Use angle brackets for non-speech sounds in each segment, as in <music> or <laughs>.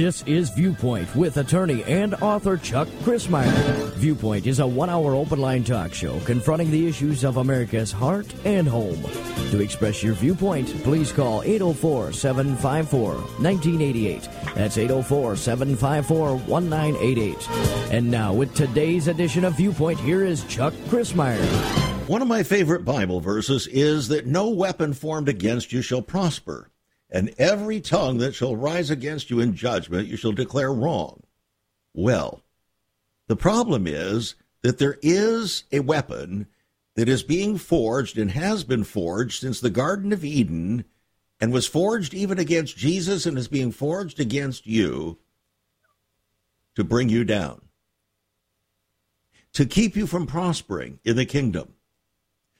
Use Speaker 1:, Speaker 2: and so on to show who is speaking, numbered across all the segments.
Speaker 1: This is Viewpoint with attorney and author Chuck Crismier. Viewpoint is a one hour open line talk show confronting the issues of America's heart and home. To express your viewpoint, please call 804 754 1988. That's 804 754 1988. And now, with today's edition of Viewpoint, here is Chuck Crismier.
Speaker 2: One of my favorite Bible verses is that no weapon formed against you shall prosper and every tongue that shall rise against you in judgment you shall declare wrong. Well, the problem is that there is a weapon that is being forged and has been forged since the Garden of Eden and was forged even against Jesus and is being forged against you to bring you down, to keep you from prospering in the kingdom,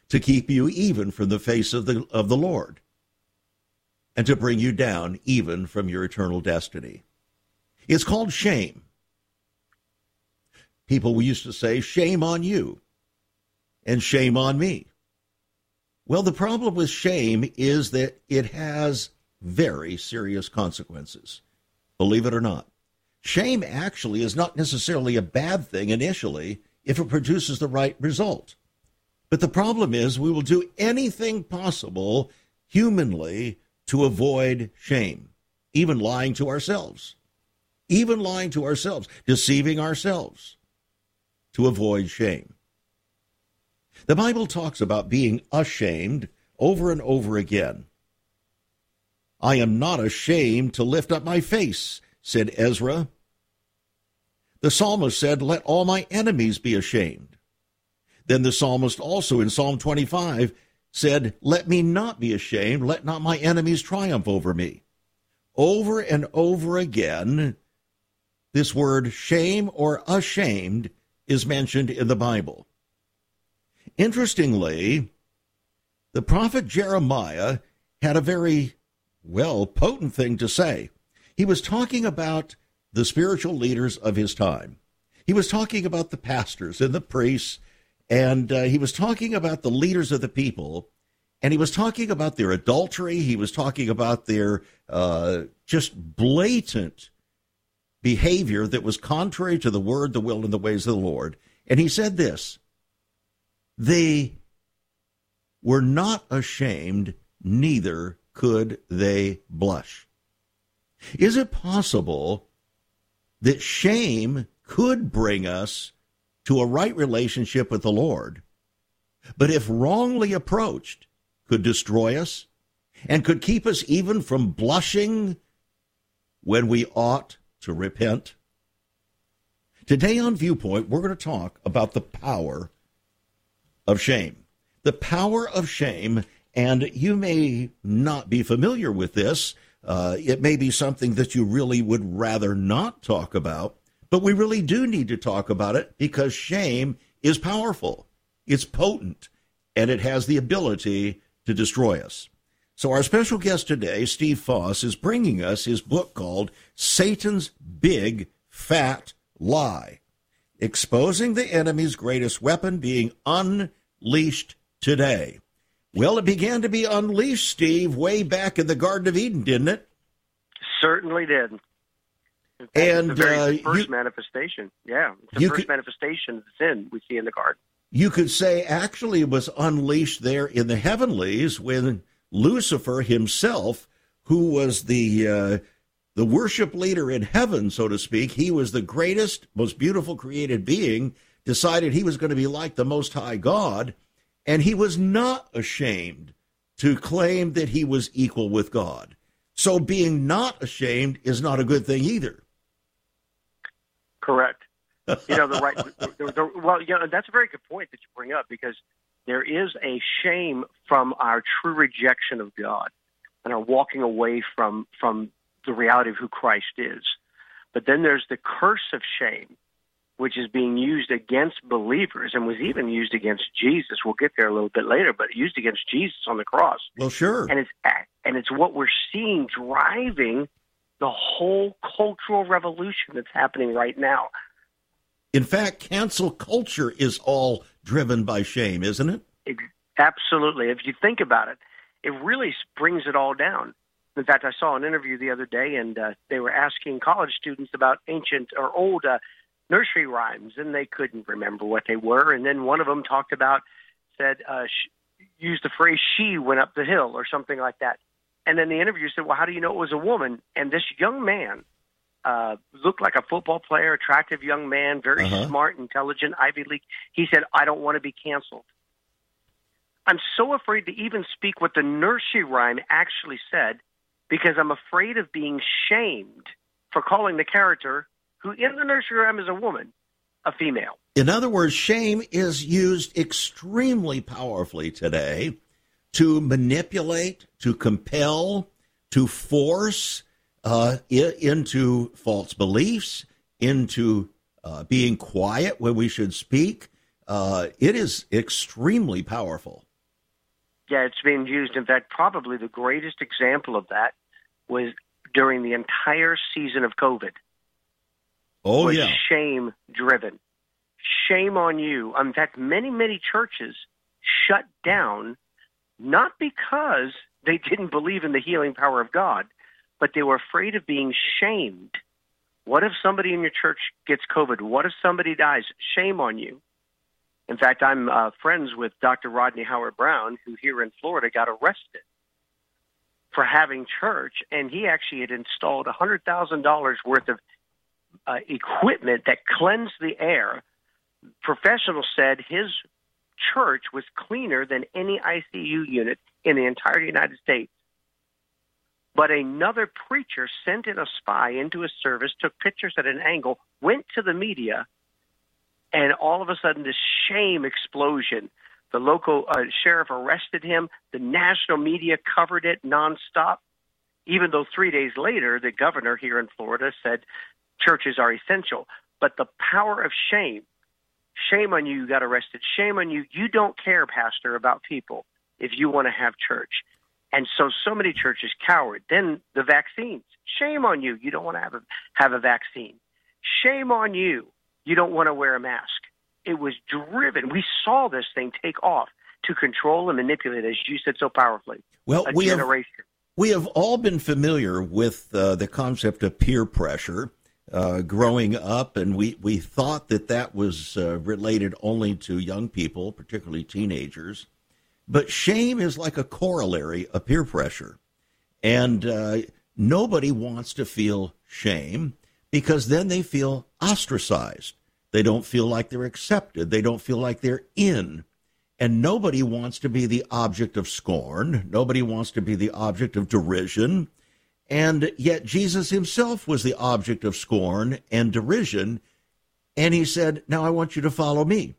Speaker 2: to keep you even from the face of the, of the Lord and to bring you down even from your eternal destiny. It's called shame. People used to say, shame on you and shame on me. Well, the problem with shame is that it has very serious consequences, believe it or not. Shame actually is not necessarily a bad thing initially if it produces the right result. But the problem is we will do anything possible humanly to avoid shame, even lying to ourselves, even lying to ourselves, deceiving ourselves to avoid shame. The Bible talks about being ashamed over and over again. I am not ashamed to lift up my face, said Ezra. The psalmist said, Let all my enemies be ashamed. Then the psalmist also in Psalm 25 said, Let me not be ashamed, let not my enemies triumph over me. Over and over again, this word shame or ashamed is mentioned in the Bible. Interestingly, the prophet Jeremiah had a very, well, potent thing to say. He was talking about the spiritual leaders of his time. He was talking about the pastors and the priests and uh, he was talking about the leaders of the people, and he was talking about their adultery. He was talking about their uh, just blatant behavior that was contrary to the word, the will, and the ways of the Lord. And he said this They were not ashamed, neither could they blush. Is it possible that shame could bring us to a right relationship with the Lord, but if wrongly approached, could destroy us and could keep us even from blushing when we ought to repent. Today on Viewpoint, we're going to talk about the power of shame. The power of shame, and you may not be familiar with this. Uh, it may be something that you really would rather not talk about. But we really do need to talk about it because shame is powerful, it's potent, and it has the ability to destroy us. So, our special guest today, Steve Foss, is bringing us his book called Satan's Big Fat Lie Exposing the Enemy's Greatest Weapon Being Unleashed Today. Well, it began to be unleashed, Steve, way back in the Garden of Eden, didn't it?
Speaker 3: Certainly did
Speaker 2: and
Speaker 3: the very
Speaker 2: uh,
Speaker 3: first
Speaker 2: you,
Speaker 3: manifestation. Yeah, it's the first
Speaker 2: could,
Speaker 3: manifestation of sin we see in the garden.
Speaker 2: You could say actually it was unleashed there in the heavenlies when Lucifer himself, who was the uh, the worship leader in heaven, so to speak, he was the greatest, most beautiful created being. Decided he was going to be like the Most High God, and he was not ashamed to claim that he was equal with God. So being not ashamed is not a good thing either.
Speaker 3: Correct. You know the right. <laughs> the, the, well, you know that's a very good point that you bring up because there is a shame from our true rejection of God and our walking away from from the reality of who Christ is. But then there's the curse of shame, which is being used against believers and was even used against Jesus. We'll get there a little bit later, but used against Jesus on the cross.
Speaker 2: Well, sure.
Speaker 3: And it's and it's what we're seeing driving the whole cultural revolution that's happening right now.
Speaker 2: In fact, cancel culture is all driven by shame, isn't it?
Speaker 3: Absolutely. If you think about it, it really brings it all down. In fact, I saw an interview the other day, and uh, they were asking college students about ancient or old uh, nursery rhymes, and they couldn't remember what they were. And then one of them talked about, said, uh, sh- used the phrase "she went up the hill" or something like that. And then the interviewer said, "Well, how do you know it was a woman?" And this young man uh, looked like a football player, attractive young man, very uh-huh. smart, intelligent, Ivy League. He said, "I don't want to be canceled." I'm so afraid to even speak what the nursery rhyme actually said because I'm afraid of being shamed for calling the character, who in the nursery rhyme is a woman, a female.
Speaker 2: In other words, shame is used extremely powerfully today to manipulate, to compel, to force uh, into false beliefs, into uh, being quiet when we should speak. Uh, it is extremely powerful.
Speaker 3: Yeah, it's being used. In fact, probably the greatest example of that was during the entire season of COVID.
Speaker 2: Oh,
Speaker 3: was
Speaker 2: yeah.
Speaker 3: Shame driven. Shame on you. In fact, many, many churches shut down not because they didn't believe in the healing power of God, but they were afraid of being shamed. What if somebody in your church gets COVID? What if somebody dies? Shame on you. In fact, I'm uh, friends with Dr. Rodney Howard-Browne, who here in Florida got arrested for having church, and he actually had installed $100,000 worth of uh, equipment that cleansed the air. Professionals said his church was cleaner than any ICU unit in the entire United States. But another preacher sent in a spy into his service, took pictures at an angle, went to the media, and all of a sudden this shame explosion. The local uh, sheriff arrested him. The national media covered it nonstop. Even though three days later, the governor here in Florida said churches are essential. But the power of shame, shame on you, you got arrested. Shame on you, you don't care, Pastor, about people if you want to have church. And so, so many churches cowered. Then the vaccines. Shame on you, you don't want to have a, have a vaccine. Shame on you, you don't want to wear a mask. It was driven. We saw this thing take off to control and manipulate, as you said so powerfully.
Speaker 2: Well, we generation. have we have all been familiar with uh, the concept of peer pressure. Uh, growing up, and we, we thought that that was uh, related only to young people, particularly teenagers. But shame is like a corollary of peer pressure. And uh, nobody wants to feel shame because then they feel ostracized. They don't feel like they're accepted. They don't feel like they're in. And nobody wants to be the object of scorn. Nobody wants to be the object of derision. And yet Jesus himself was the object of scorn and derision. And he said, Now I want you to follow me.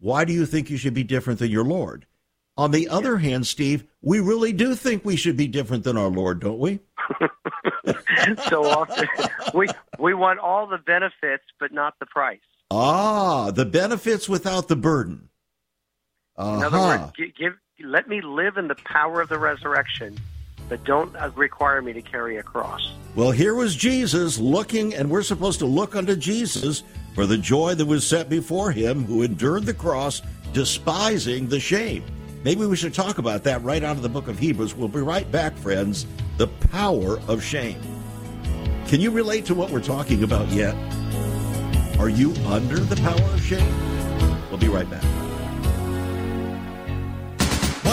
Speaker 2: Why do you think you should be different than your Lord? On the other hand, Steve, we really do think we should be different than our Lord, don't we? <laughs>
Speaker 3: so often we we want all the benefits but not the price.
Speaker 2: Ah, the benefits without the burden.
Speaker 3: Uh-huh. In other words, give, give, let me live in the power of the resurrection, but don't uh, require me to carry a cross.
Speaker 2: Well, here was Jesus looking, and we're supposed to look unto Jesus for the joy that was set before him, who endured the cross, despising the shame. Maybe we should talk about that right out of the book of Hebrews. We'll be right back, friends. The power of shame. Can you relate to what we're talking about yet? Are you under the power of shame? We'll be right back.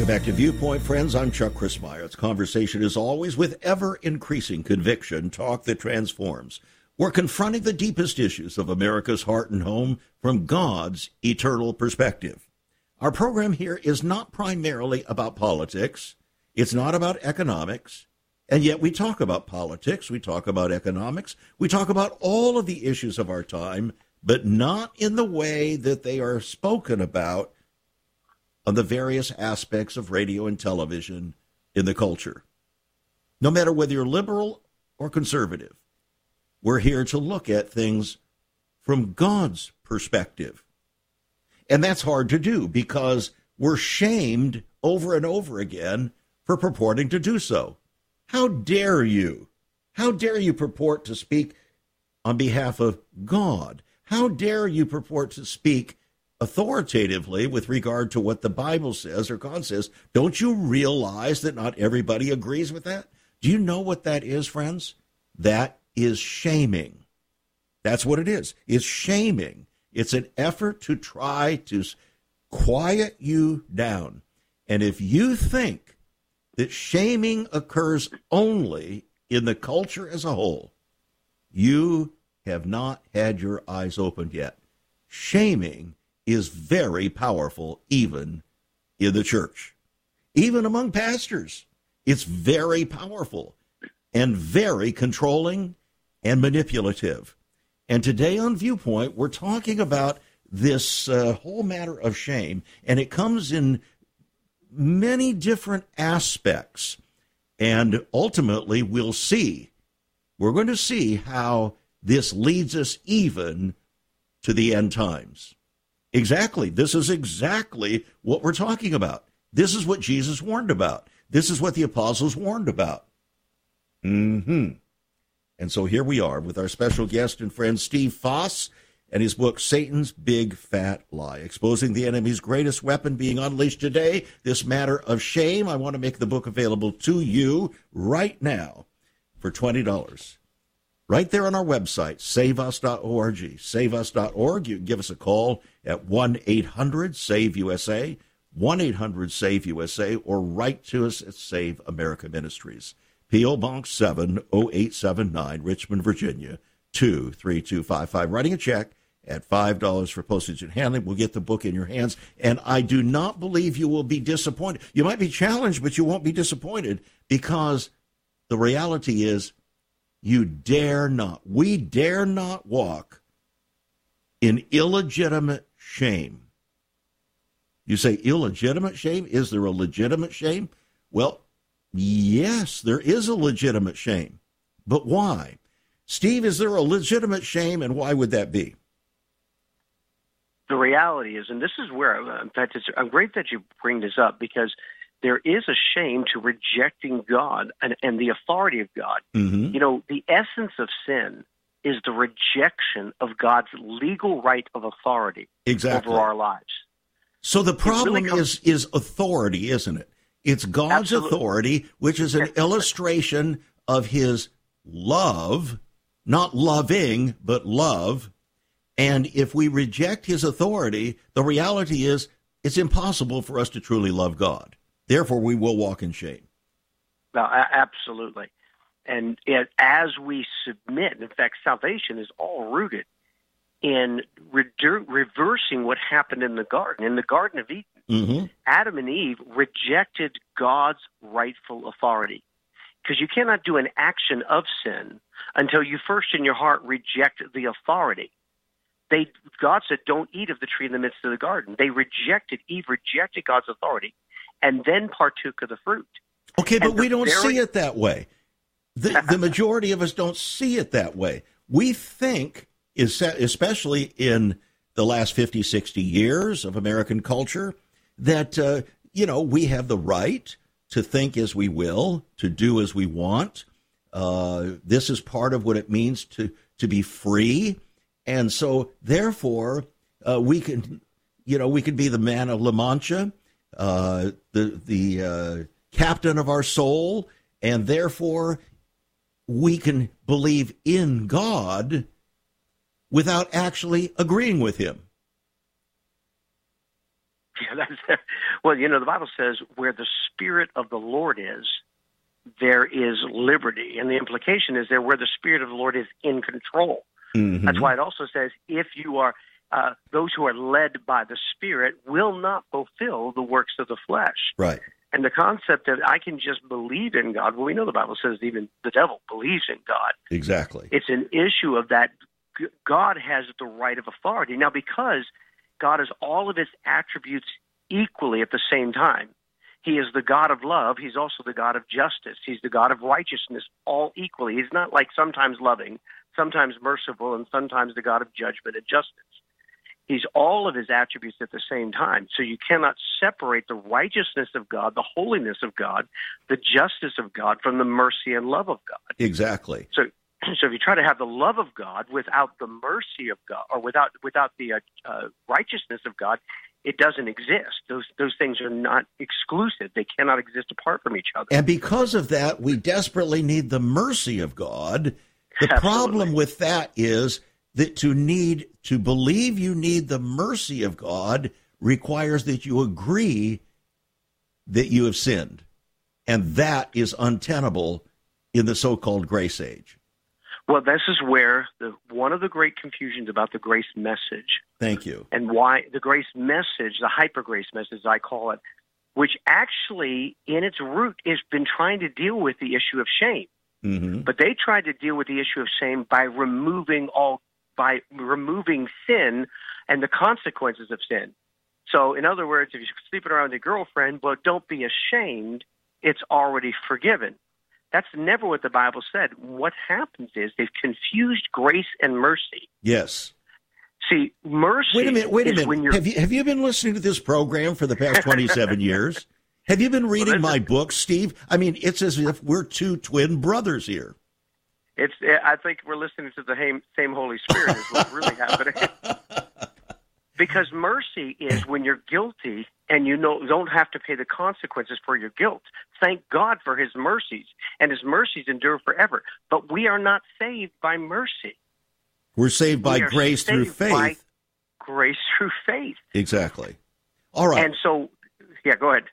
Speaker 2: Welcome back to Viewpoint, friends. I'm Chuck Crismier. It's conversation, as always, with ever increasing conviction, talk that transforms. We're confronting the deepest issues of America's heart and home from God's eternal perspective. Our program here is not primarily about politics, it's not about economics, and yet we talk about politics, we talk about economics, we talk about all of the issues of our time, but not in the way that they are spoken about on the various aspects of radio and television in the culture. No matter whether you're liberal or conservative, we're here to look at things from God's perspective. And that's hard to do because we're shamed over and over again for purporting to do so. How dare you? How dare you purport to speak on behalf of God? How dare you purport to speak authoritatively with regard to what the Bible says or God says? Don't you realize that not everybody agrees with that? Do you know what that is, friends? That is shaming. That's what it is. It's shaming. It's an effort to try to quiet you down. And if you think that shaming occurs only in the culture as a whole, you have not had your eyes opened yet. Shaming is very powerful, even in the church, even among pastors. It's very powerful and very controlling and manipulative. And today on Viewpoint, we're talking about this uh, whole matter of shame, and it comes in many different aspects. And ultimately, we'll see. We're going to see how this leads us even to the end times. Exactly. This is exactly what we're talking about. This is what Jesus warned about. This is what the apostles warned about. Hmm. And so here we are with our special guest and friend Steve Foss and his book Satan's Big Fat Lie, exposing the enemy's greatest weapon being unleashed today, this matter of shame. I want to make the book available to you right now for $20 right there on our website, saveus.org. Saveus.org. You can give us a call at 1 800 SAVE USA, 1 800 SAVE USA, or write to us at Save America Ministries. P.O. Box 70879, Richmond, Virginia 23255. Writing a check at $5 for postage and handling. We'll get the book in your hands. And I do not believe you will be disappointed. You might be challenged, but you won't be disappointed because the reality is you dare not, we dare not walk in illegitimate shame. You say illegitimate shame? Is there a legitimate shame? Well, yes, there is a legitimate shame. But why? Steve, is there a legitimate shame and why would that be?
Speaker 3: The reality is, and this is where, uh, in fact, I'm uh, great that you bring this up because there is a shame to rejecting God and, and the authority of God.
Speaker 2: Mm-hmm.
Speaker 3: You know, the essence of sin is the rejection of God's legal right of authority
Speaker 2: exactly.
Speaker 3: over our lives.
Speaker 2: So the problem really comes, is is authority, isn't it? It's God's absolutely. authority, which is an illustration of his love, not loving, but love. And if we reject his authority, the reality is it's impossible for us to truly love God. Therefore, we will walk in shame.
Speaker 3: No, absolutely. And it, as we submit, in fact, salvation is all rooted in reversing what happened in the garden. In the Garden of Eden,
Speaker 2: mm-hmm.
Speaker 3: Adam and Eve rejected God's rightful authority. Because you cannot do an action of sin until you first in your heart reject the authority. They God said, Don't eat of the tree in the midst of the garden. They rejected, Eve rejected God's authority and then partook of the fruit.
Speaker 2: Okay, but we don't very... see it that way. The, <laughs> the majority of us don't see it that way. We think, especially in the last 50, 60 years of American culture, that, uh, you know, we have the right to think as we will, to do as we want. Uh, this is part of what it means to, to be free. And so, therefore, uh, we can, you know, we can be the man of La Mancha uh, the the uh, captain of our soul, and therefore we can believe in God without actually agreeing with Him.
Speaker 3: Yeah, that's, <laughs> well, you know, the Bible says where the Spirit of the Lord is, there is liberty. And the implication is there where the Spirit of the Lord is in control.
Speaker 2: Mm-hmm.
Speaker 3: That's why it also says if you are uh, those who are led by the Spirit will not fulfill the works of the flesh.
Speaker 2: Right.
Speaker 3: And the concept that I can just believe in God, well, we know the Bible says even the devil believes in God.
Speaker 2: Exactly.
Speaker 3: It's an issue of that God has the right of authority. Now, because God has all of his attributes equally at the same time. He is the God of love. He's also the God of justice. He's the God of righteousness, all equally. He's not like sometimes loving, sometimes merciful, and sometimes the God of judgment and justice. He's all of his attributes at the same time. So you cannot separate the righteousness of God, the holiness of God, the justice of God from the mercy and love of God.
Speaker 2: Exactly.
Speaker 3: So <clears throat> so if you try to have the love of God without the mercy of God or without without the uh, uh, righteousness of God, it doesn't exist. Those those things are not exclusive. They cannot exist apart from each other.
Speaker 2: And because of that, we desperately need the mercy of God. The
Speaker 3: Absolutely.
Speaker 2: problem with that is that to need to believe you need the mercy of God requires that you agree that you have sinned. And that is untenable in the so-called grace age.
Speaker 3: Well, this is where the one of the great confusions about the grace message
Speaker 2: Thank you.
Speaker 3: and why the grace message, the hyper grace message, I call it, which actually in its root has been trying to deal with the issue of shame.
Speaker 2: hmm
Speaker 3: But they tried to deal with the issue of shame by removing all by removing sin and the consequences of sin. So, in other words, if you're sleeping around with your girlfriend, well, don't be ashamed. It's already forgiven. That's never what the Bible said. What happens is they've confused grace and mercy.
Speaker 2: Yes.
Speaker 3: See, mercy.
Speaker 2: Wait a minute. Wait a minute.
Speaker 3: you're,
Speaker 2: Have you have you been listening to this program for the past <laughs> twenty seven years? Have you been reading
Speaker 3: this
Speaker 2: my
Speaker 3: is-
Speaker 2: book, Steve? I mean, it's as if we're two twin brothers here.
Speaker 3: It's. Eh, I think we're listening to the same, same Holy Spirit is what's really happening. <laughs> because mercy is when you're guilty and you know don't have to pay the consequences for your guilt. Thank God for His mercies, and His mercies endure forever. But we are not saved by mercy.
Speaker 2: We're saved by
Speaker 3: We
Speaker 2: grace through faith.
Speaker 3: Grace through faith.
Speaker 2: Exactly. All right.
Speaker 3: And so, yeah, go ahead.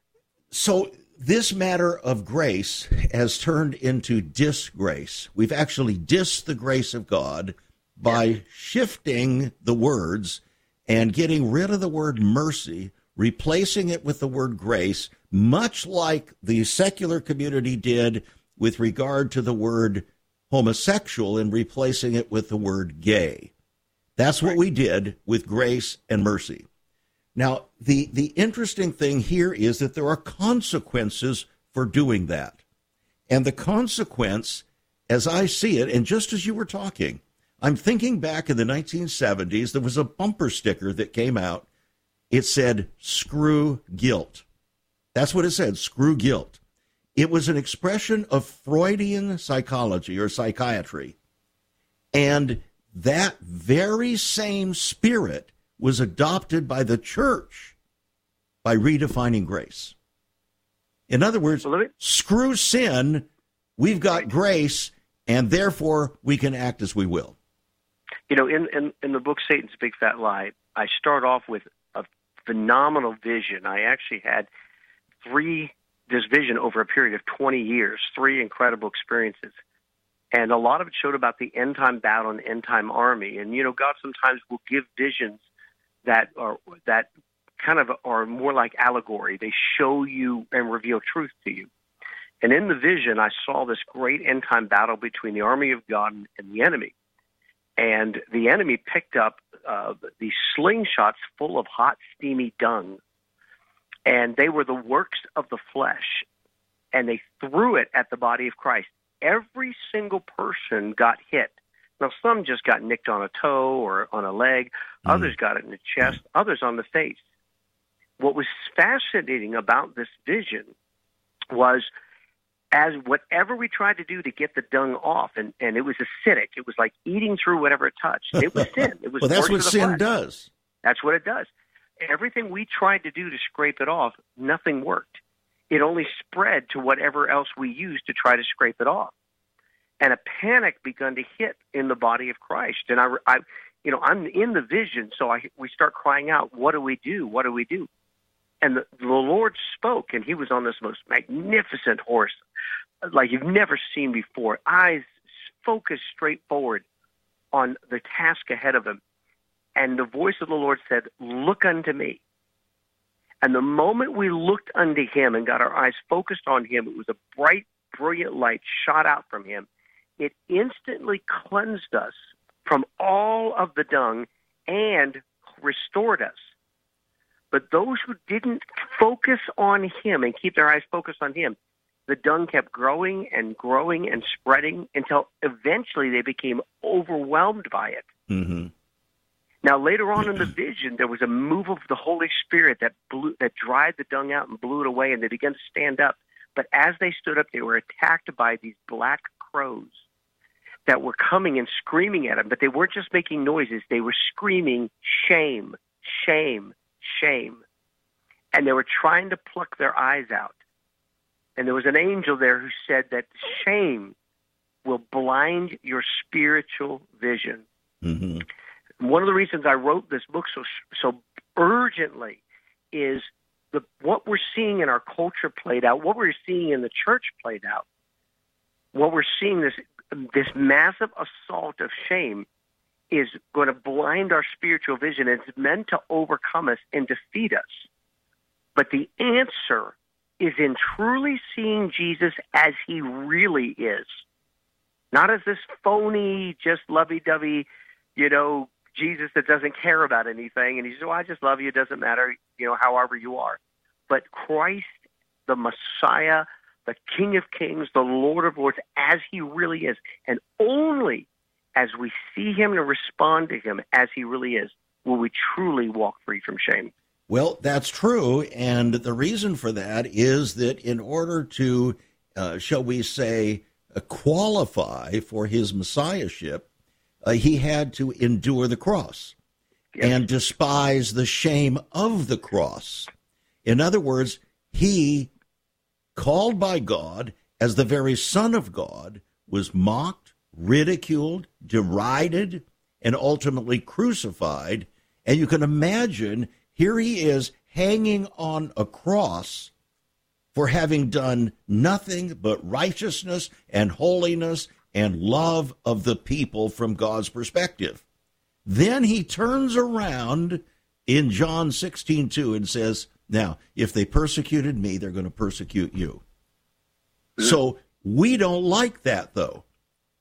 Speaker 2: So this matter of grace has turned into disgrace. We've actually dissed the grace of God by shifting the words and getting rid of the word mercy, replacing it with the word grace, much like the secular community did with regard to the word homosexual and replacing it with the word gay. That's what we did with grace and mercy. Now, the, the interesting thing here is that there are consequences for doing that. And the consequence, as I see it, and just as you were talking, I'm thinking back in the 1970s, there was a bumper sticker that came out. It said, screw guilt. That's what it said, screw guilt. It was an expression of Freudian psychology or psychiatry. And that very same spirit was adopted by the church by redefining grace. In other words, screw sin, we've got grace, and therefore we can act as we will.
Speaker 3: You know, in, in, in the book Satan's Big Fat Lie, I start off with a phenomenal vision. I actually had three, this vision over a period of 20 years, three incredible experiences. And a lot of it showed about the end time battle and end time army. And, you know, God sometimes will give visions that are, that kind of are more like allegory. They show you and reveal truth to you. And in the vision, I saw this great end time battle between the army of God and the enemy and the enemy picked up uh, these slingshots full of hot, steamy dung, and they were the works of the flesh, and they threw it at the body of Christ. Every single person got hit. Now, some just got nicked on a toe or on a leg, hmm. others got it in the chest, hmm. others on the face. What was fascinating about this vision was as whatever we tried to do to get the dung off, and, and it was acidic. It was like eating through whatever it touched. It was sin. It was <laughs>
Speaker 2: well, that's what sin
Speaker 3: flesh.
Speaker 2: does.
Speaker 3: That's what it does. Everything we tried to do to scrape it off, nothing worked. It only spread to whatever else we used to try to scrape it off. And a panic begun to hit in the body of Christ. And I, I you know, I'm in the vision, so I, we start crying out, "What do we do? What do we do?" And the, the Lord spoke, and He was on this most magnificent horse, like you've never seen before. Eyes focused straight forward on the task ahead of him. And the voice of the Lord said, Look unto me. And the moment we looked unto him and got our eyes focused on him, it was a bright, brilliant light shot out from him. It instantly cleansed us from all of the dung and restored us. But those who didn't focus on him and keep their eyes focused on him, the dung kept growing and growing and spreading until eventually they became overwhelmed by it.
Speaker 2: Mm-hmm.
Speaker 3: Now, later on in the <clears throat> vision, there was a move of the Holy Spirit that blew, that dried the dung out and blew it away, and they began to stand up. But as they stood up, they were attacked by these black crows that were coming and screaming at him, But they weren't just making noises; they were screaming, "Shame! Shame! Shame!" And they were trying to pluck their eyes out. And there was an angel there who said that shame will blind your spiritual vision.
Speaker 2: Mm-hmm.
Speaker 3: One of the reasons I wrote this book so so urgently is the what we're seeing in our culture played out, what we're seeing in the church played out, what we're seeing this this massive assault of shame is going to blind our spiritual vision. It's meant to overcome us and defeat us. But the answer is in truly seeing Jesus as he really is. Not as this phony, just lovey dovey, you know, Jesus that doesn't care about anything. And he says, Well, I just love you. It doesn't matter, you know, however you are. But Christ, the Messiah, the King of Kings, the Lord of Lords, as he really is. And only as we see him and respond to him as he really is will we truly walk free from shame.
Speaker 2: Well, that's true. And the reason for that is that in order to, uh, shall we say, uh, qualify for his messiahship, uh, he had to endure the cross
Speaker 3: Yes.
Speaker 2: and despise the shame of the cross. In other words, he, called by God as the very Son of God, was mocked, ridiculed, derided, and ultimately crucified. And you can imagine here he is hanging on a cross for having done nothing but righteousness and holiness and love of the people from God's perspective. Then he turns around in John 16 2 and says, Now, if they persecuted me, they're going to persecute you. So we don't like that, though.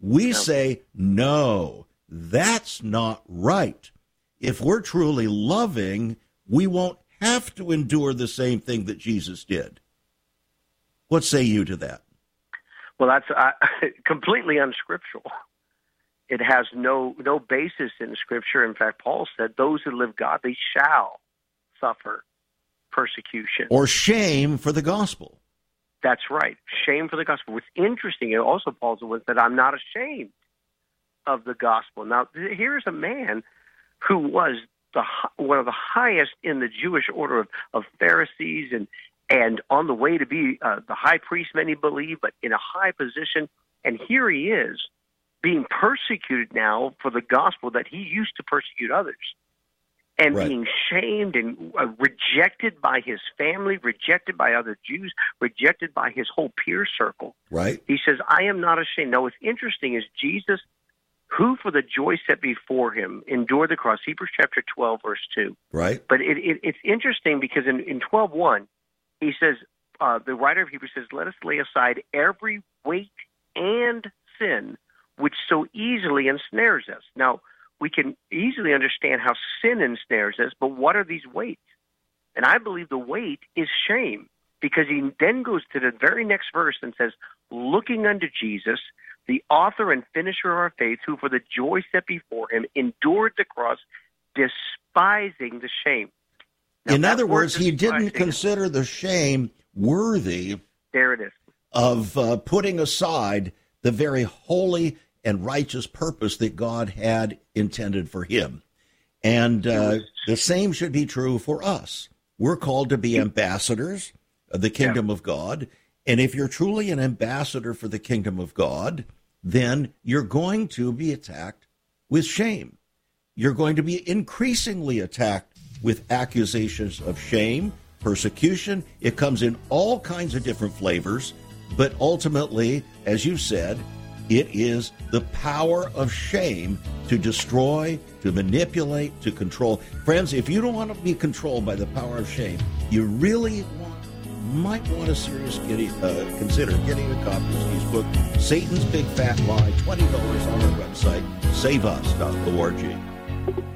Speaker 2: We say, No, that's not right. If we're truly loving, we won't have to endure the same thing that Jesus did. What say you to that?
Speaker 3: Well, that's uh, <laughs> completely unscriptural. It has no no basis in Scripture. In fact, Paul said, "Those who live godly shall suffer persecution."
Speaker 2: Or shame for the gospel.
Speaker 3: That's right. Shame for the gospel. What's interesting, and also Paul's the one that I'm not ashamed of the gospel. Now, here's a man who was the one of the highest in the Jewish order of, of Pharisees and and on the way to be uh, the high priest, many believe, but in a high position. And here he is being persecuted now for the gospel that he used to persecute others and
Speaker 2: Right.
Speaker 3: being shamed and uh, rejected by his family, rejected by other Jews, rejected by his whole peer circle.
Speaker 2: Right?
Speaker 3: He says, I am not ashamed. Now, what's interesting is Jesus, who for the joy set before him endured the cross, Hebrews chapter 12, verse 2.
Speaker 2: Right?
Speaker 3: But it, it, it's interesting because in, in 12.1, he says, uh, the writer of Hebrews says, let us lay aside every weight and sin which so easily ensnares us. Now, we can easily understand how sin ensnares us, but what are these weights? And I believe the weight is shame because he then goes to the very next verse and says, looking unto Jesus, the author and finisher of our faith, who for the joy set before him endured the cross, despising the shame. Now,
Speaker 2: In other words, he didn't consider the shame worthy
Speaker 3: There it is.
Speaker 2: of uh, putting aside the very holy and righteous purpose that God had intended for him. And uh, the same should be true for us. We're called to be ambassadors of the kingdom of God. And if you're truly an ambassador for the kingdom of God, then you're going to be attacked with shame. You're going to be increasingly attacked with accusations of shame, persecution. It comes in all kinds of different flavors, but ultimately, as you said, it is the power of shame to destroy, to manipulate, to control. Friends, if you don't want to be controlled by the power of shame, you really want, might want to seriously uh, consider getting a copy of Steve's book, Satan's Big Fat Lie, $20 on our website, saveus.org.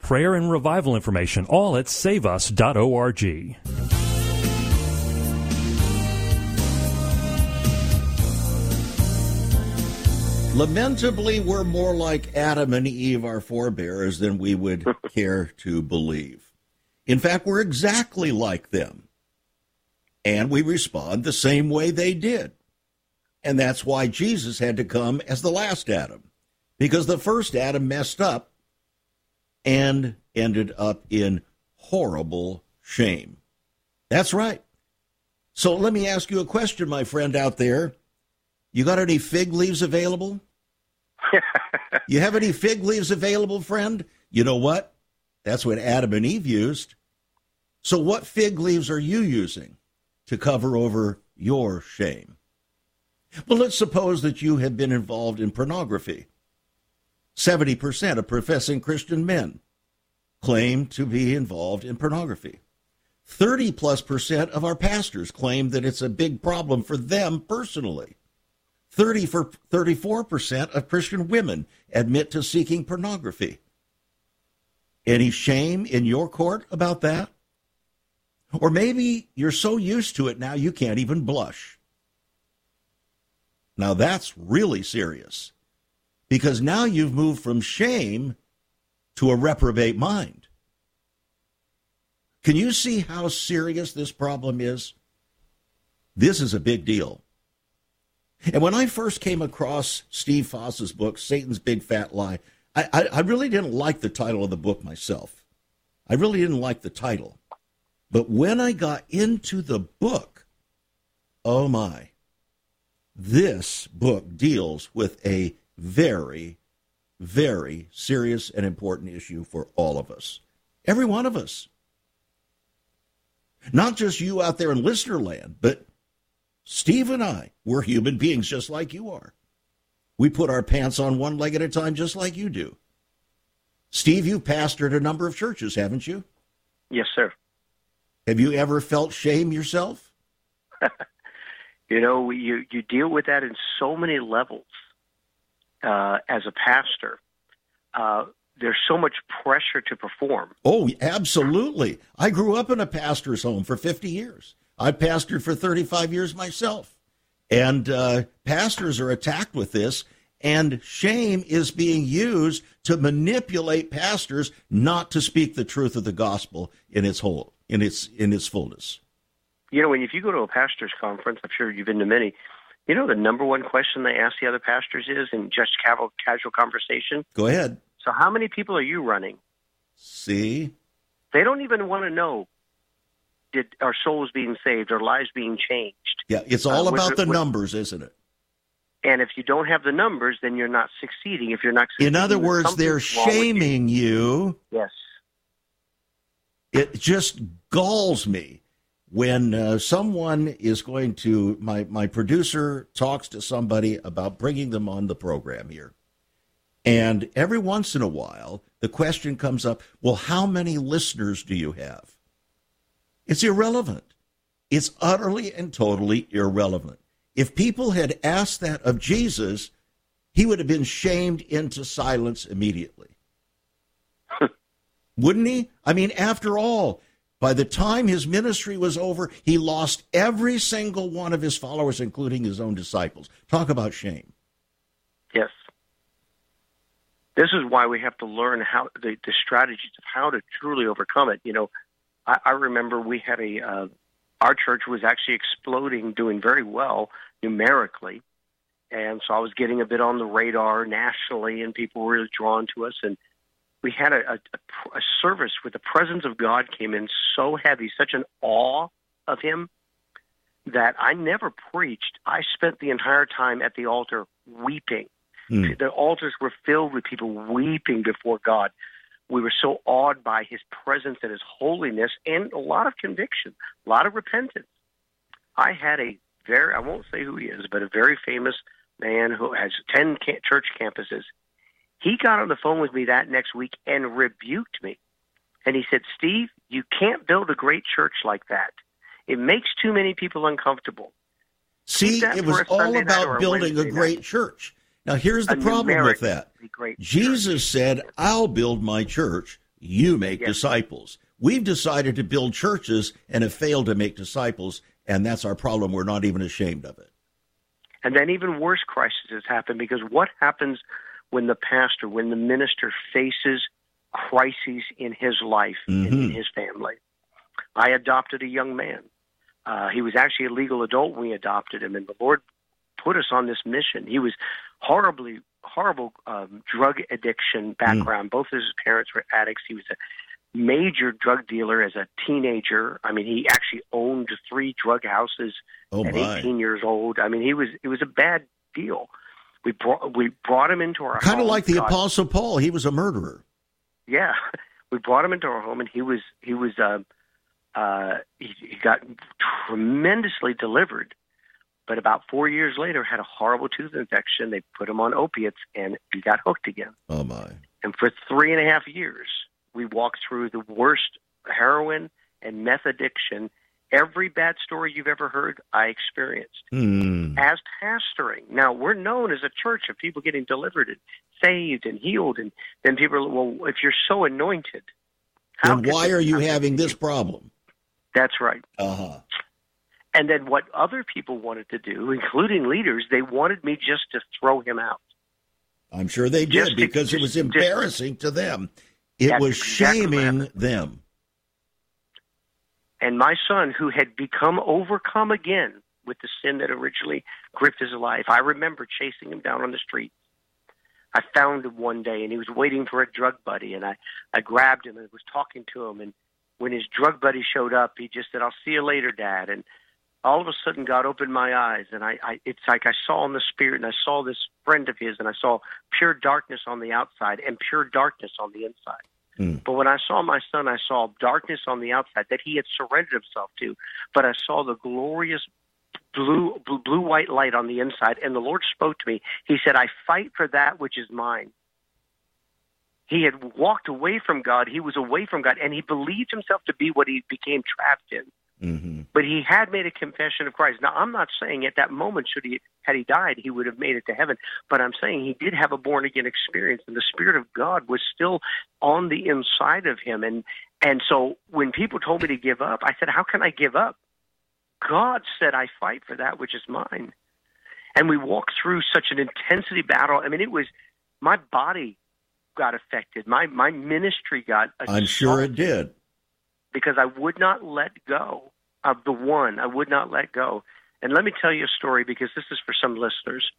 Speaker 4: prayer and revival information, all at saveus.org.
Speaker 2: Lamentably, we're more like Adam and Eve, our forebears, than we would <laughs> care to believe. In fact, we're exactly like them. And we respond the same way they did. And that's why Jesus had to come as the last Adam, because the first Adam messed up and ended up in horrible shame. That's right. So let me ask you a question, my friend out there. You got any fig leaves available? <laughs> you have any fig leaves available, friend? You know what? That's what Adam and Eve used. So, what fig leaves are you using to cover over your shame? Well, let's suppose that you have been involved in pornography. 70% of professing Christian men claim to be involved in pornography. 30 plus percent of our pastors claim that it's a big problem for them personally. 30 for 34% of Christian women admit to seeking pornography. Any shame in your court about that? Or maybe you're so used to it now you can't even blush. Now that's really serious because now you've moved from shame to a reprobate mind. Can you see how serious this problem is? This is a big deal. And when I first came across Steve Foss's book, Satan's Big Fat Lie, I, I, I, really didn't like the title of the book myself. I really didn't like the title. But when I got into the book, oh my, this book deals with a very, very serious and important issue for all of us. Every one of us. Not just you out there in listener land, but Steve and I, we're human beings just like you are. We put our pants on one leg at a time just like you do. Steve, you've pastored a number of churches, haven't you?
Speaker 3: Yes, sir.
Speaker 2: Have you ever felt shame yourself? <laughs>
Speaker 3: you know, you you deal with that in so many levels uh, as a pastor. Uh, there's so much pressure to perform.
Speaker 2: Oh, absolutely. I grew up in a pastor's home for 50 years. I pastored for 35 years myself. And uh, pastors are attacked with this, and shame is being used to manipulate pastors not to speak the truth of the gospel in its whole, in its in its fullness.
Speaker 3: You know, when if you go to a pastors conference, I'm sure you've been to many. You know, the number one question they ask the other pastors is in just casual, casual conversation.
Speaker 2: Go ahead.
Speaker 3: So, how many people are you running?
Speaker 2: See,
Speaker 3: they don't even want to know did our souls being saved, our lives being changed.
Speaker 2: Yeah, it's all uh, about with, the with, numbers, isn't it?
Speaker 3: And if you don't have the numbers, then you're not succeeding. If you're not
Speaker 2: in other words, they're shaming you. you.
Speaker 3: Yes.
Speaker 2: It just galls me when uh, someone is going to my my producer talks to somebody about bringing them on the program here, and every once in a while the question comes up: Well, how many listeners do you have? It's irrelevant. It's utterly and totally irrelevant. If people had asked that of Jesus, he would have been shamed into silence immediately. <laughs> Wouldn't he? I mean, after all, by the time his ministry was over, he lost every single one of his followers, including his own disciples. Talk about shame.
Speaker 3: Yes. This is why we have to learn how the, the strategies of how to truly overcome it. You know, I, I remember we had a uh, our church was actually exploding, doing very well numerically. And so I was getting a bit on the radar nationally, and people were really drawn to us. And we had a, a, a service where the presence of God came in so heavy, such an awe of Him that I never preached. I spent the entire time at the altar weeping. Mm. The altars were filled with people weeping before God. We were so awed by His presence and His holiness, and a lot of conviction, a lot of repentance. I had a very, I won't say who he is, but a very famous man who has 10 church campuses. He got on the phone with me that next week and rebuked me. And he said, Steve, you can't build a great church like that. It makes too many people uncomfortable.
Speaker 2: See, it was all about building a great night. church. Now, here's the a problem with that. Jesus church. said, I'll build my church, you make yes. disciples. We've decided to build churches and have failed to make disciples, and that's our problem. We're not even ashamed of it.
Speaker 3: And then even worse crises happen because what happens when the pastor, when the minister faces crises in his life mm-hmm. and in his family? I adopted a young man. Uh, he was actually a legal adult when we adopted him, and the Lord put us on this mission. He was horribly, horrible um, drug addiction background. Mm. Both of his parents were addicts. He was a major drug dealer as a teenager. I mean, he actually owned three drug houses oh at my. 18 years old. I mean, he was it was a bad deal. We brought we brought him into our
Speaker 2: kind
Speaker 3: of
Speaker 2: like the Apostle Paul. He was a murderer.
Speaker 3: Yeah, <laughs> we brought him into our home, and he was he was uh, uh, he, he got tremendously delivered. But about four years later, had a horrible tooth infection. They put him on opiates, and he got hooked again.
Speaker 2: Oh my!
Speaker 3: And for three and a half years, we walked through the worst heroin and meth addiction. Every bad story you've ever heard, I experienced
Speaker 2: mm.
Speaker 3: as pastoring. Now we're known as a church of people getting delivered and saved and healed, and then people are well. If you're so anointed,
Speaker 2: then why are you having this problem?
Speaker 3: That's right.
Speaker 2: Uh huh.
Speaker 3: And then what other people wanted to do, including leaders, they wanted me just to throw him out.
Speaker 2: I'm sure they did just because to, it was embarrassing just, to them. It was shaming them.
Speaker 3: And my son, who had become overcome again with the sin that originally gripped his life, I remember chasing him down on the street. I found him one day, and he was waiting for a drug buddy, and I, I grabbed him and was talking to him. And when his drug buddy showed up, he just said, "I'll see you later, Dad." And all of a sudden God opened my eyes and I, I it's like I saw in the spirit and I saw this friend of his and I saw pure darkness on the outside and pure darkness on the inside.
Speaker 2: Mm.
Speaker 3: But when I saw my son, I saw darkness on the outside that he had surrendered himself to, but I saw the glorious blue blue, blue white light on the inside and the Lord spoke to me. He said, "I fight for that which is mine." He had walked away from God. He was away from God, and he believed himself to be what he became trapped in.
Speaker 2: Mm-hmm.
Speaker 3: But he had made a confession of Christ. Now, I'm not saying at that moment, should he had he died, he would have made it to heaven. But I'm saying he did have a born again experience, and the Spirit of God was still on the inside of him. And and so when people told me to give up, I said, "How can I give up?" God said, "I fight for that which is mine." And we walked through such an intensity battle. I mean, it was my body got affected. My my ministry got.
Speaker 2: I'm sure it did
Speaker 3: because I would not let go of the one. I would not let go. And let me tell you a story because this is for some listeners.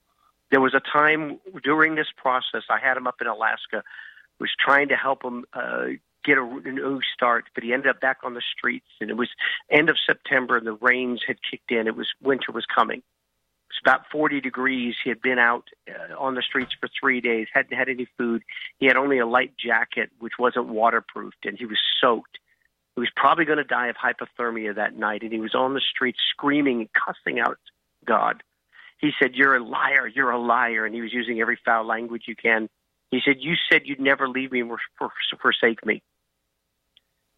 Speaker 3: There was a time during this process, I had him up in Alaska, was trying to help him uh, get a new start, but he ended up back on the streets. And it was end of September, and the rains had kicked in. It was winter was coming. It was about 40 degrees. He had been out uh, on the streets for three days, hadn't had any food. He had only a light jacket, which wasn't waterproofed, and he was soaked. He was probably going to die of hypothermia that night, and he was on the street screaming and cussing out God. He said, You're a liar, you're a liar. And he was using every foul language you can. He said, You said you'd never leave me or forsake me.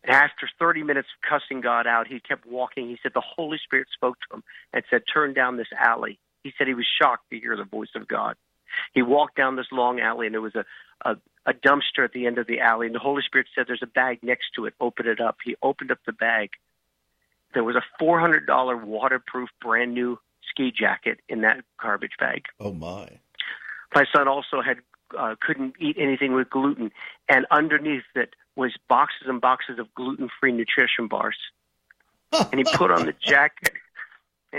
Speaker 3: And after 30 minutes of cussing God out, he kept walking. He said, The Holy Spirit spoke to him and said, Turn down this alley. He said he was shocked to hear the voice of God. He walked down this long alley, and there was a, a, a dumpster at the end of the alley. And the Holy Spirit said, There's a bag next to it. Open it up. He opened up the bag. There was a $400 waterproof, brand new ski jacket in that garbage bag.
Speaker 2: Oh, my.
Speaker 3: My son also had uh, couldn't eat anything with gluten, and underneath it was boxes and boxes of gluten-free nutrition bars. <laughs> and he put on the jacket.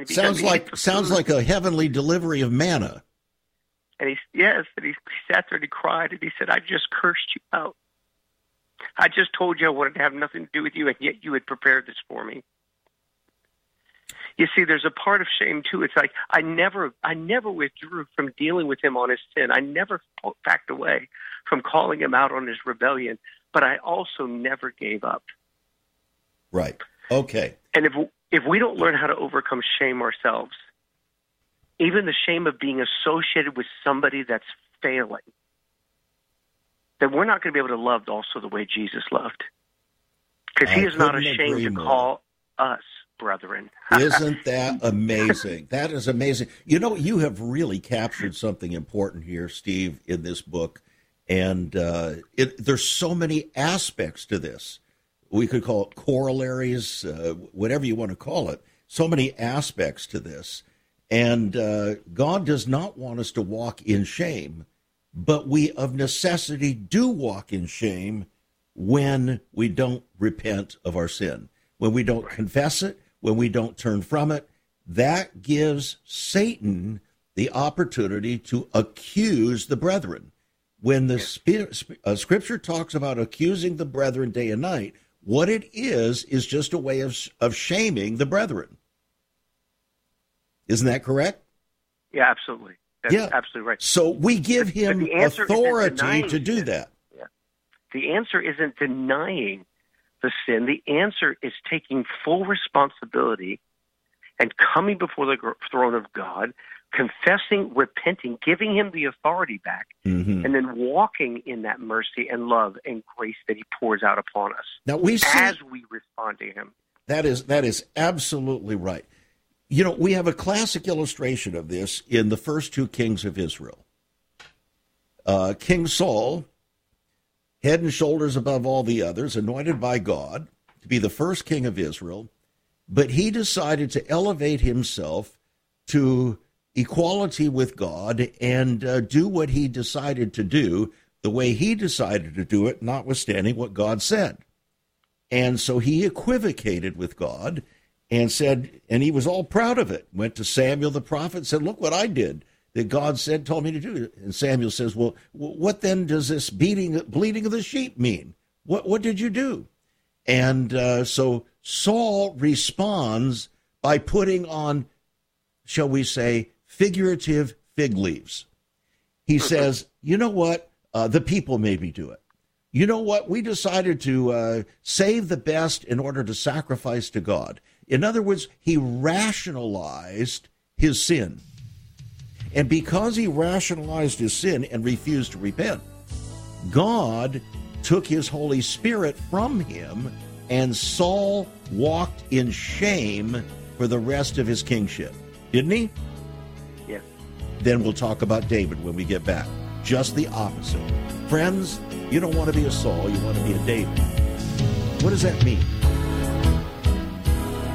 Speaker 2: Sounds like sounds like a heavenly delivery of manna.
Speaker 3: And he yes, and he, he sat there and he cried and he said, "I just cursed you out. I just told you I wanted to have nothing to do with you, and yet you had prepared this for me." You see, there's a part of shame too. It's like I never, I never withdrew from dealing with him on his sin. I never backed away from calling him out on his rebellion, but I also never gave up.
Speaker 2: Right. Okay.
Speaker 3: And if if we don't learn how to overcome shame ourselves, even the shame of being associated with somebody that's failing, then we're not going to be able to love also the way Jesus loved. Because he is not ashamed to call us brethren. <laughs>
Speaker 2: Isn't that amazing? that is amazing. You know, you have really captured something important here, Steve, in this book. And uh, it, there's so many aspects to this. We could call it corollaries, uh, whatever you want to call it. So many aspects to this. And uh, God does not want us to walk in shame, but we of necessity do walk in shame when we don't repent of our sin, when we don't confess it, when we don't turn from it, that gives Satan the opportunity to accuse the brethren. When the uh, scripture talks about accusing the brethren day and night, what it is is just a way of, of shaming the brethren. Isn't that correct?
Speaker 3: Yeah, absolutely. That's yeah, absolutely right.
Speaker 2: So we give him authority to do that.
Speaker 3: Yeah. The answer isn't denying the sin, the answer is taking full responsibility and coming before the throne of God, confessing, repenting, giving Him the authority back, mm-hmm. and then walking in that mercy and love and grace that He pours out upon us.
Speaker 2: Now we see,
Speaker 3: as we respond to Him.
Speaker 2: That is that is absolutely right. You know, we have a classic illustration of this in the first two kings of Israel. Uh, King Saul head and shoulders above all the others, anointed by God to be the first king of Israel, but he decided to elevate himself to equality with God and uh, do what he decided to do the way he decided to do it, notwithstanding what God said. And so he equivocated with God and said, and he was all proud of it. Went to Samuel the prophet, and said, Look what I did that God said told me to do. And Samuel says, "Well, what then does this beating, bleeding of the sheep mean? What what did you do?" And uh, so Saul responds by putting on, shall we say, figurative fig leaves. He mm-hmm. says, "You know what? Uh, the people made me do it. You know what? We decided to uh, save the best in order to sacrifice to God." In other words, he rationalized his sin. And because he rationalized his sin and refused to repent, God took his Holy Spirit from him, and Saul walked in shame for the rest of his kingship. Didn't he?
Speaker 3: Yes.
Speaker 2: Then we'll talk about David when we get back. Just the opposite. Friends, you don't want to be a Saul, you want to be a David. What does that mean?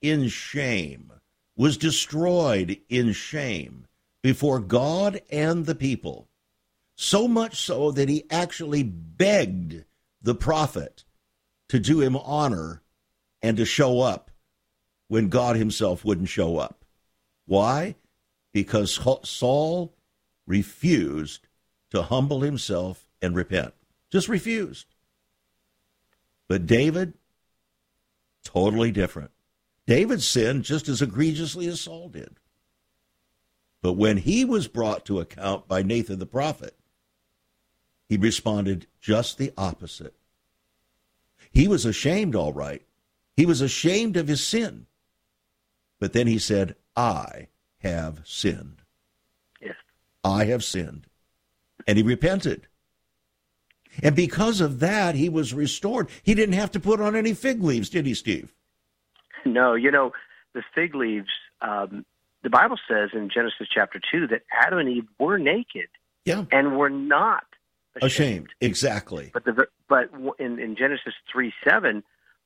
Speaker 2: in shame was destroyed in shame before God and the people, so much so that he actually begged the prophet to do him honor and to show up when God himself wouldn't show up. Why? Because Saul refused to humble himself and repent. Just refused. But David, totally different. David sinned just as egregiously as Saul did. But when he was brought to account by Nathan the prophet, he responded just the opposite. He was ashamed, all right. He was ashamed of his sin. But then he said, I have sinned.
Speaker 3: Yes.
Speaker 2: I have sinned. And he repented. And because of that, he was restored. He didn't have to put on any fig leaves, did he, Steve?
Speaker 3: No, you know, the fig leaves, um, the Bible says in Genesis chapter 2 that Adam and Eve were naked
Speaker 2: yeah.
Speaker 3: and were not ashamed.
Speaker 2: ashamed. Exactly.
Speaker 3: But, the, but in, in Genesis 3 7,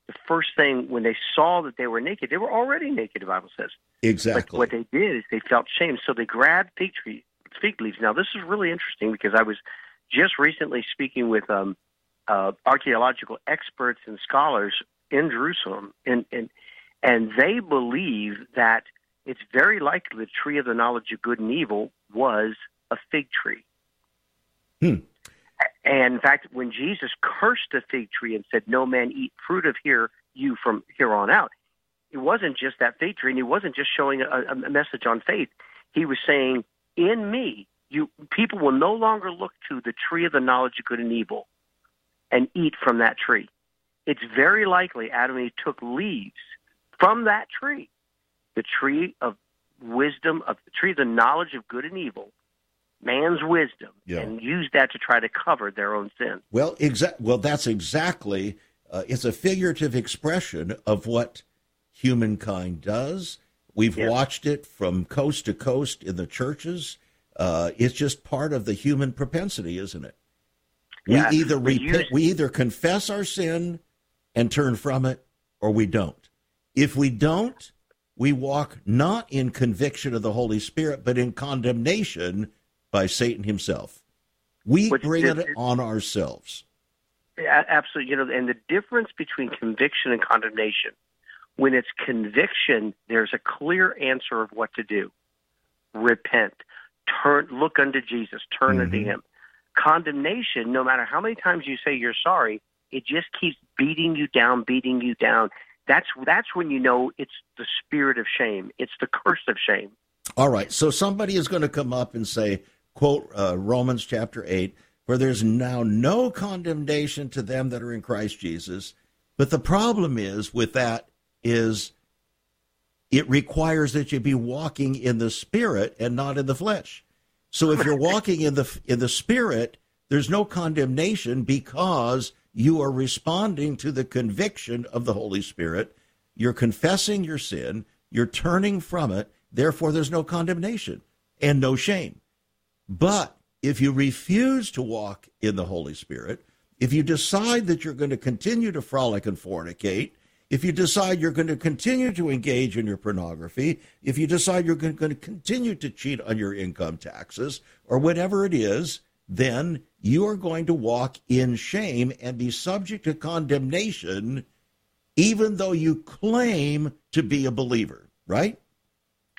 Speaker 3: the first thing when they saw that they were naked, they were already naked, the Bible says.
Speaker 2: Exactly.
Speaker 3: But what they did is they felt shame. So they grabbed fig, tree, fig leaves. Now, this is really interesting because I was just recently speaking with um, uh, archaeological experts and scholars in Jerusalem, and, and and they believe that it's very likely the tree of the knowledge of good and evil was a fig tree.
Speaker 2: Hmm.
Speaker 3: And in fact, when Jesus cursed the fig tree and said, "No man eat fruit of here you from here on out," it wasn't just that fig tree, and he wasn't just showing a, a message on faith. He was saying, "In me, you people will no longer look to the tree of the knowledge of good and evil and eat from that tree. It's very likely Adam and Eve took leaves from that tree, the tree of wisdom, of the tree of the knowledge of good and evil, man's wisdom, yeah. and use that to try to cover their own sin.
Speaker 2: Well, exa- well, that's exactly. Uh, it's a figurative expression of what humankind does. We've watched it from coast to coast in the churches. Uh, it's just part of the human propensity, isn't it? We
Speaker 3: yeah,
Speaker 2: either
Speaker 3: we,
Speaker 2: repent, use... we either confess our sin and turn from it, or we don't. If we don't, we walk not in conviction of the Holy Spirit, but in condemnation by Satan himself. We Which bring it on ourselves.
Speaker 3: Absolutely. You know, and the difference between conviction and condemnation, when it's conviction, there's a clear answer of what to do. Repent turn look unto Jesus, turn mm-hmm. unto him. Condemnation, no matter how many times you say you're sorry, it just keeps beating you down, beating you down. That's that's when you know it's the spirit of shame. It's the curse of shame.
Speaker 2: All right. So somebody is going to come up and say, quote uh, Romans chapter 8, for there's now no condemnation to them that are in Christ Jesus. But the problem is with that is it requires that you be walking in the spirit and not in the flesh. So if you're <laughs> walking in the in the spirit, there's no condemnation because you are responding to the conviction of the Holy Spirit. You're confessing your sin, you're turning from it, therefore there's no condemnation and no shame. But if you refuse to walk in the Holy Spirit, if you decide that you're going to continue to frolic and fornicate, if you decide you're going to continue to engage in your pornography, if you decide you're going to continue to cheat on your income taxes, or whatever it is, then you are going to walk in shame and be subject to condemnation, even though you claim to be a believer, right?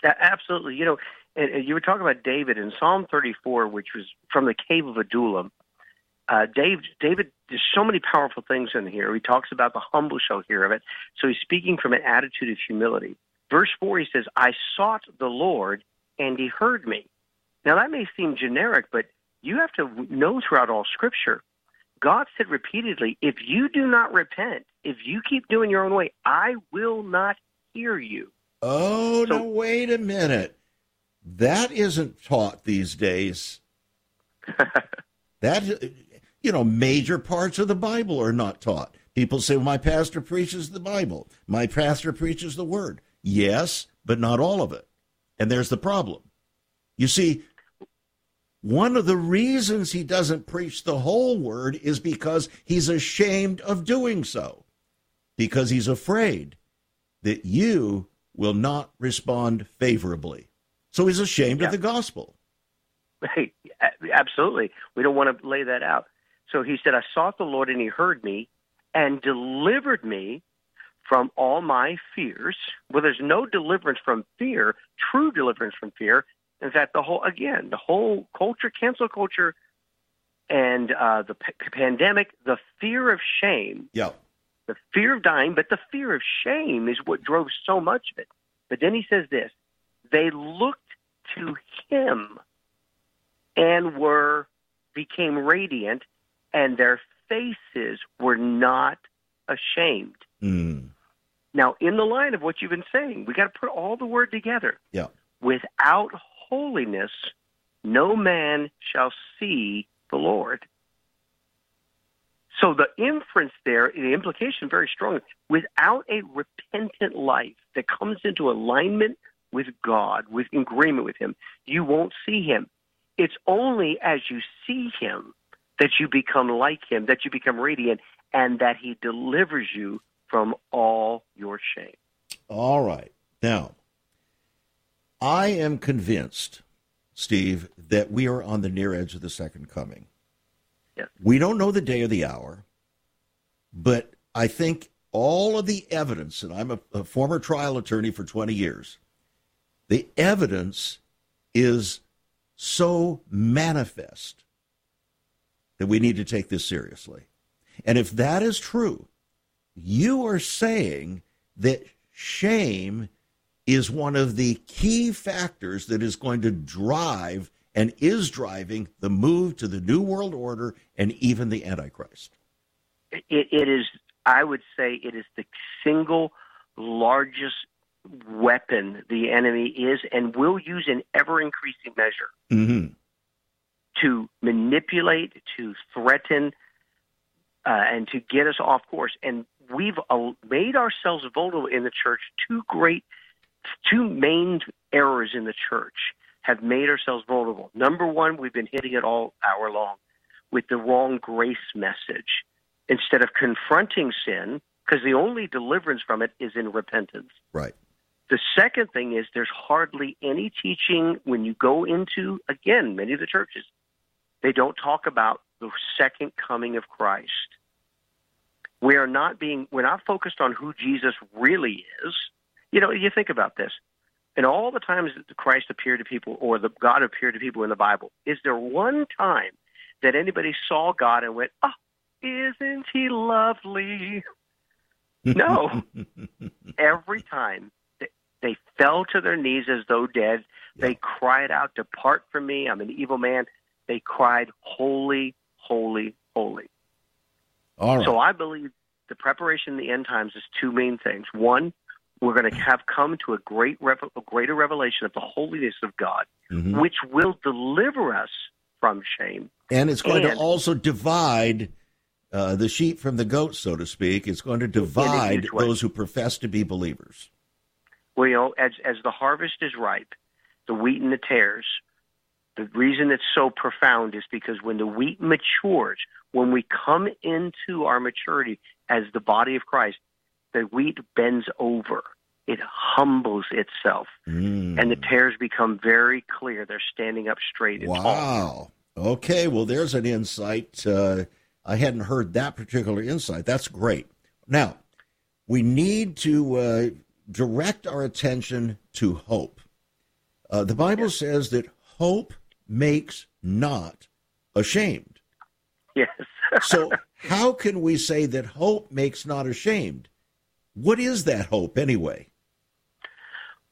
Speaker 3: Absolutely. You know, and you were talking about David in Psalm 34, which was from the cave of Adullam uh, Dave, David, there's so many powerful things in here. He talks about the humble shall hear of it. So he's speaking from an attitude of humility. Verse 4, he says, I sought the Lord, and he heard me. Now, that may seem generic, but you have to know throughout all Scripture, God said repeatedly, if you do not repent, if you keep doing your own way, I will not hear you.
Speaker 2: Oh, so, no, wait a minute. That isn't taught these days. <laughs> that you know, major parts of the Bible are not taught. People say, well, my pastor preaches the Bible. My pastor preaches the Word. Yes, but not all of it. And there's the problem. You see, one of the reasons he doesn't preach the whole Word is because he's ashamed of doing so, because he's afraid that you will not respond favorably. So he's ashamed yeah. of the gospel.
Speaker 3: Right. Absolutely. We don't want to lay that out. So he said, I sought the Lord and he heard me and delivered me from all my fears. Well, there's no deliverance from fear, true deliverance from fear. In fact, the whole, again, the whole culture, cancel culture, and uh, the p- pandemic, the fear of shame,
Speaker 2: Yeah.
Speaker 3: the fear of dying, but the fear of shame is what drove so much of it. But then he says this they looked to him and were became radiant, and their faces were not ashamed.
Speaker 2: Mm.
Speaker 3: Now, in the line of what you've been saying, we got to put all the word together.
Speaker 2: Yeah.
Speaker 3: Without holiness, no man shall see the Lord. So the inference there, the implication very strong. Without a repentant life that comes into alignment with God, with agreement with Him, you won't see Him. It's only as you see Him that you become like Him, that you become radiant, and that He delivers you from all your shame.
Speaker 2: All right. Now, I am convinced, Steve, that we are on the near edge of the second coming.
Speaker 3: Yes.
Speaker 2: We don't know the day or the hour, but I think all of the evidence, and I'm a, a former trial attorney for 20 years, the evidence is so manifest that we need to take this seriously. And if that is true, you are saying that shame is one of the key factors that is going to drive and is driving the move to the New World Order and even the Antichrist.
Speaker 3: It, it is, I would say, it is the single largest weapon the enemy is and will use in ever increasing measure
Speaker 2: Mm-hmm.
Speaker 3: to manipulate, to threaten, uh, and to get us off course. And we've uh, made ourselves vulnerable in the church. Two great, two main errors in the church have made ourselves vulnerable. Number one, we've been hitting it all hour long with the wrong grace message. Instead of confronting sin, because the only deliverance from it is in repentance.
Speaker 2: Right.
Speaker 3: The second thing is there's hardly any teaching when you go into, again, many of the churches, they don't talk about the second coming of Christ. We are not being, we're not focused on who Jesus really is. You know, you think about this. And all the times that Christ appeared to people or the God appeared to people in the Bible, is there one time that anybody saw God and went, oh, isn't he lovely? <laughs> No. Every time they, they fell to their knees as though dead, they cried out, Depart from me, I'm an evil man. They cried, Holy, holy, holy.
Speaker 2: All right.
Speaker 3: So I believe the preparation in the end times is two main things. One, we're going to have come to a great, a greater revelation of the holiness of God,
Speaker 2: Mhm.
Speaker 3: which will deliver us from shame.
Speaker 2: and it's going to also divide uh, the sheep from the goats, so to speak. It's going to divide those who profess to be believers.
Speaker 3: Well, you know, as as the harvest is ripe, the wheat and the tares. The reason it's so profound is because when the wheat matures, when we come into our maturity as the body of Christ, the wheat bends over. It humbles itself,
Speaker 2: Mm.
Speaker 3: and the tares become very clear. They're standing up straight and tall.
Speaker 2: Wow. Okay. Well, there's an insight. Uh, I hadn't heard that particular insight. That's great. Now, we need to uh, direct our attention to hope. Uh, the Bible says that hope makes not ashamed.
Speaker 3: Yes. <laughs>
Speaker 2: So, how can we say that hope makes not ashamed? What is that hope anyway?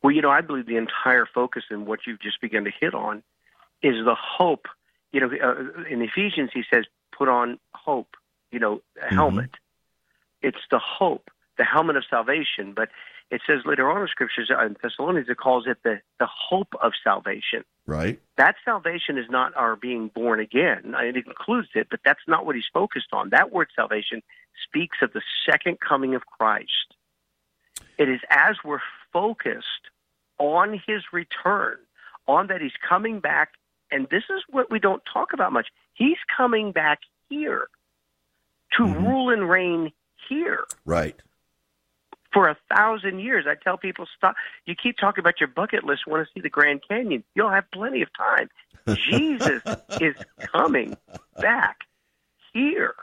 Speaker 3: Well, you know, I believe the entire focus in what you've just begun to hit on is the hope. You know, uh, in Ephesians, he says, put on hope, you know, a helmet. It's the hope, the helmet of salvation. But it says later on in scriptures, uh, in Thessalonians, it calls it the, the hope of salvation.
Speaker 2: Right?
Speaker 3: That salvation is not our being born again. It includes it, but that's not what he's focused on. That word salvation speaks of the second coming of Christ. It is as we're focused on his return, on that he's coming back, and this is what we don't talk about much. He's coming back here to mm-hmm. rule and reign here
Speaker 2: Right.
Speaker 3: for a thousand years. I tell people, stop. You keep talking about your bucket list, want to see the Grand Canyon. You'll have plenty of time. <laughs> Jesus is coming back here.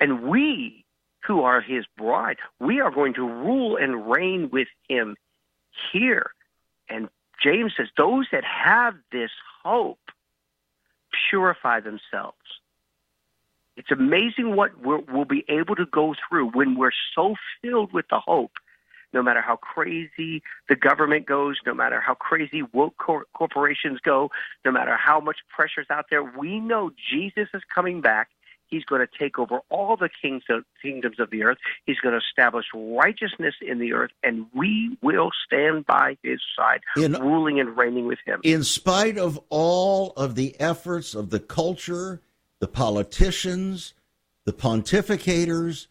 Speaker 3: And we who are his bride. We are going to rule and reign with him here. And James says, those that have this hope purify themselves. It's amazing what we will be able to go through when we're so filled with the hope. No matter how crazy the government goes, no matter how crazy woke cor- corporations go, no matter how much pressure's out there, we know Jesus is coming back He's going to take over all the kings of, kingdoms of the earth. He's going to establish righteousness in the earth, and we will stand by his side, in, ruling and reigning with him.
Speaker 2: In spite of all of the efforts of the culture, the politicians, the pontificators,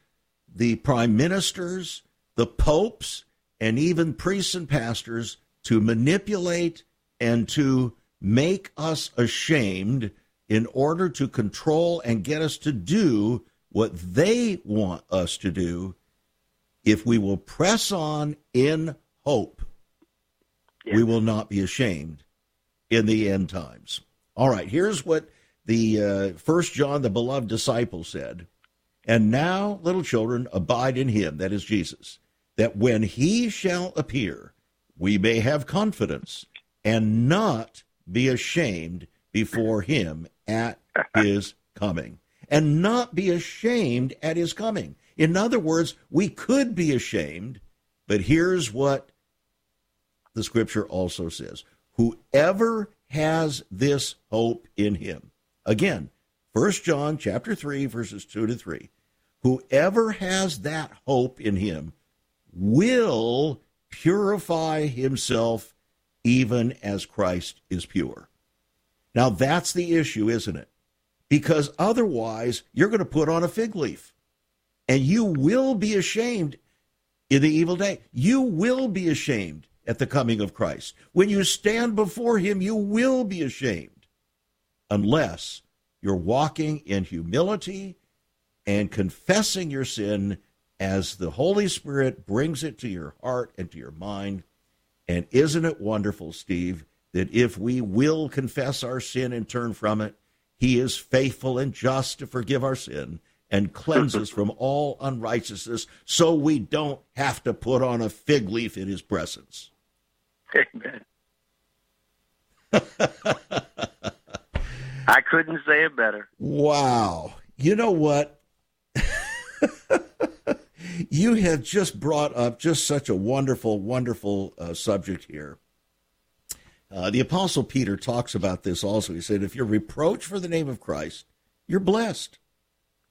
Speaker 2: the prime ministers, the popes, and even priests and pastors to manipulate and to make us ashamed in order to control and get us to do what they want us to do, if we will press on in hope, yeah. we will not be ashamed in the end times. All right, here's what the uh, first John, the beloved disciple, said. And now, little children, abide in him, that is Jesus, that when he shall appear, we may have confidence and not be ashamed before him at his coming and not be ashamed at his coming. In other words, we could be ashamed, but here's what the scripture also says whoever has this hope in him. Again, 1 John chapter 3 verses 2 to 3. Whoever has that hope in him will purify himself even as Christ is pure. Now, that's the issue, isn't it? Because otherwise, you're going to put on a fig leaf and you will be ashamed in the evil day. You will be ashamed at the coming of Christ. When you stand before him, you will be ashamed unless you're walking in humility and confessing your sin as the Holy Spirit brings it to your heart and to your mind. And isn't it wonderful, Steve, that if we will confess our sin and turn from it, he is faithful and just to forgive our sin and cleanse us from all unrighteousness so we don't have to put on a fig leaf in his presence.
Speaker 3: Amen. I couldn't say it better.
Speaker 2: Wow. You know what? <laughs> you have just brought up just such a wonderful, wonderful uh, subject here. Uh, the Apostle Peter talks about this also. He said, if you're reproached for the name of Christ, you're blessed.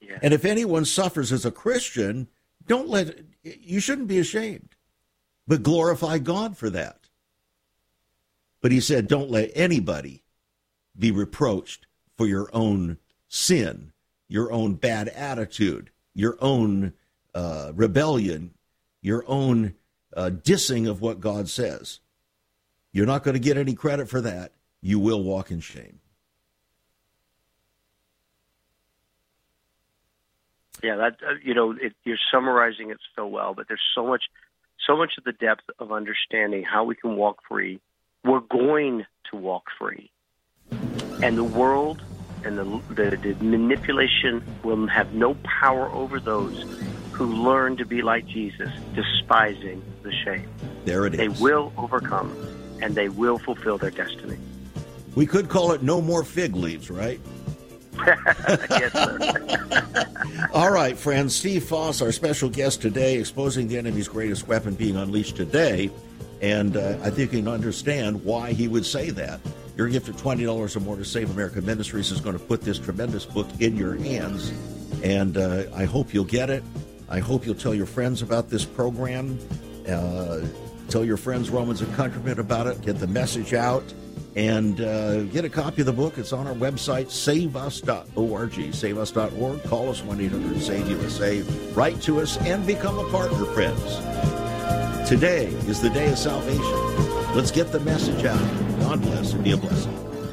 Speaker 2: Yeah. And if anyone suffers as a Christian, don't let you shouldn't be ashamed, but glorify God for that. But he said, don't let anybody be reproached for your own sin, your own bad attitude, your own uh, rebellion, your own uh, dissing of what God says. You're not going to get any credit for that. You will walk in shame.
Speaker 3: Yeah, that uh, you know, it, you're summarizing it so well, but there's so much, so much of the depth of understanding how we can walk free. We're going to walk free, and the world and the, the, the manipulation will have no power over those who learn to be like Jesus, despising the shame.
Speaker 2: There it is.
Speaker 3: They will overcome and they will fulfill their destiny.
Speaker 2: We could call it no more fig leaves, right? <laughs>
Speaker 3: yes, sir. <laughs>
Speaker 2: All right, friends. Steve Foss, our special guest today, exposing the enemy's greatest weapon being unleashed today. And uh, I think you can understand why he would say that. Your gift of $20 or more to Save America Ministries is going to put this tremendous book in your hands. And uh, I hope you'll get it. I hope you'll tell your friends about this program. Uh, Tell your friends, Romans and countrymen, about it. Get the message out and uh, get a copy of the book. It's on our website, saveus.org. Saveus.org. Call us 1 800 SAVE USA. Write to us and become a partner, friends. Today is the day of salvation. Let's get the message out. God bless and be a blessing.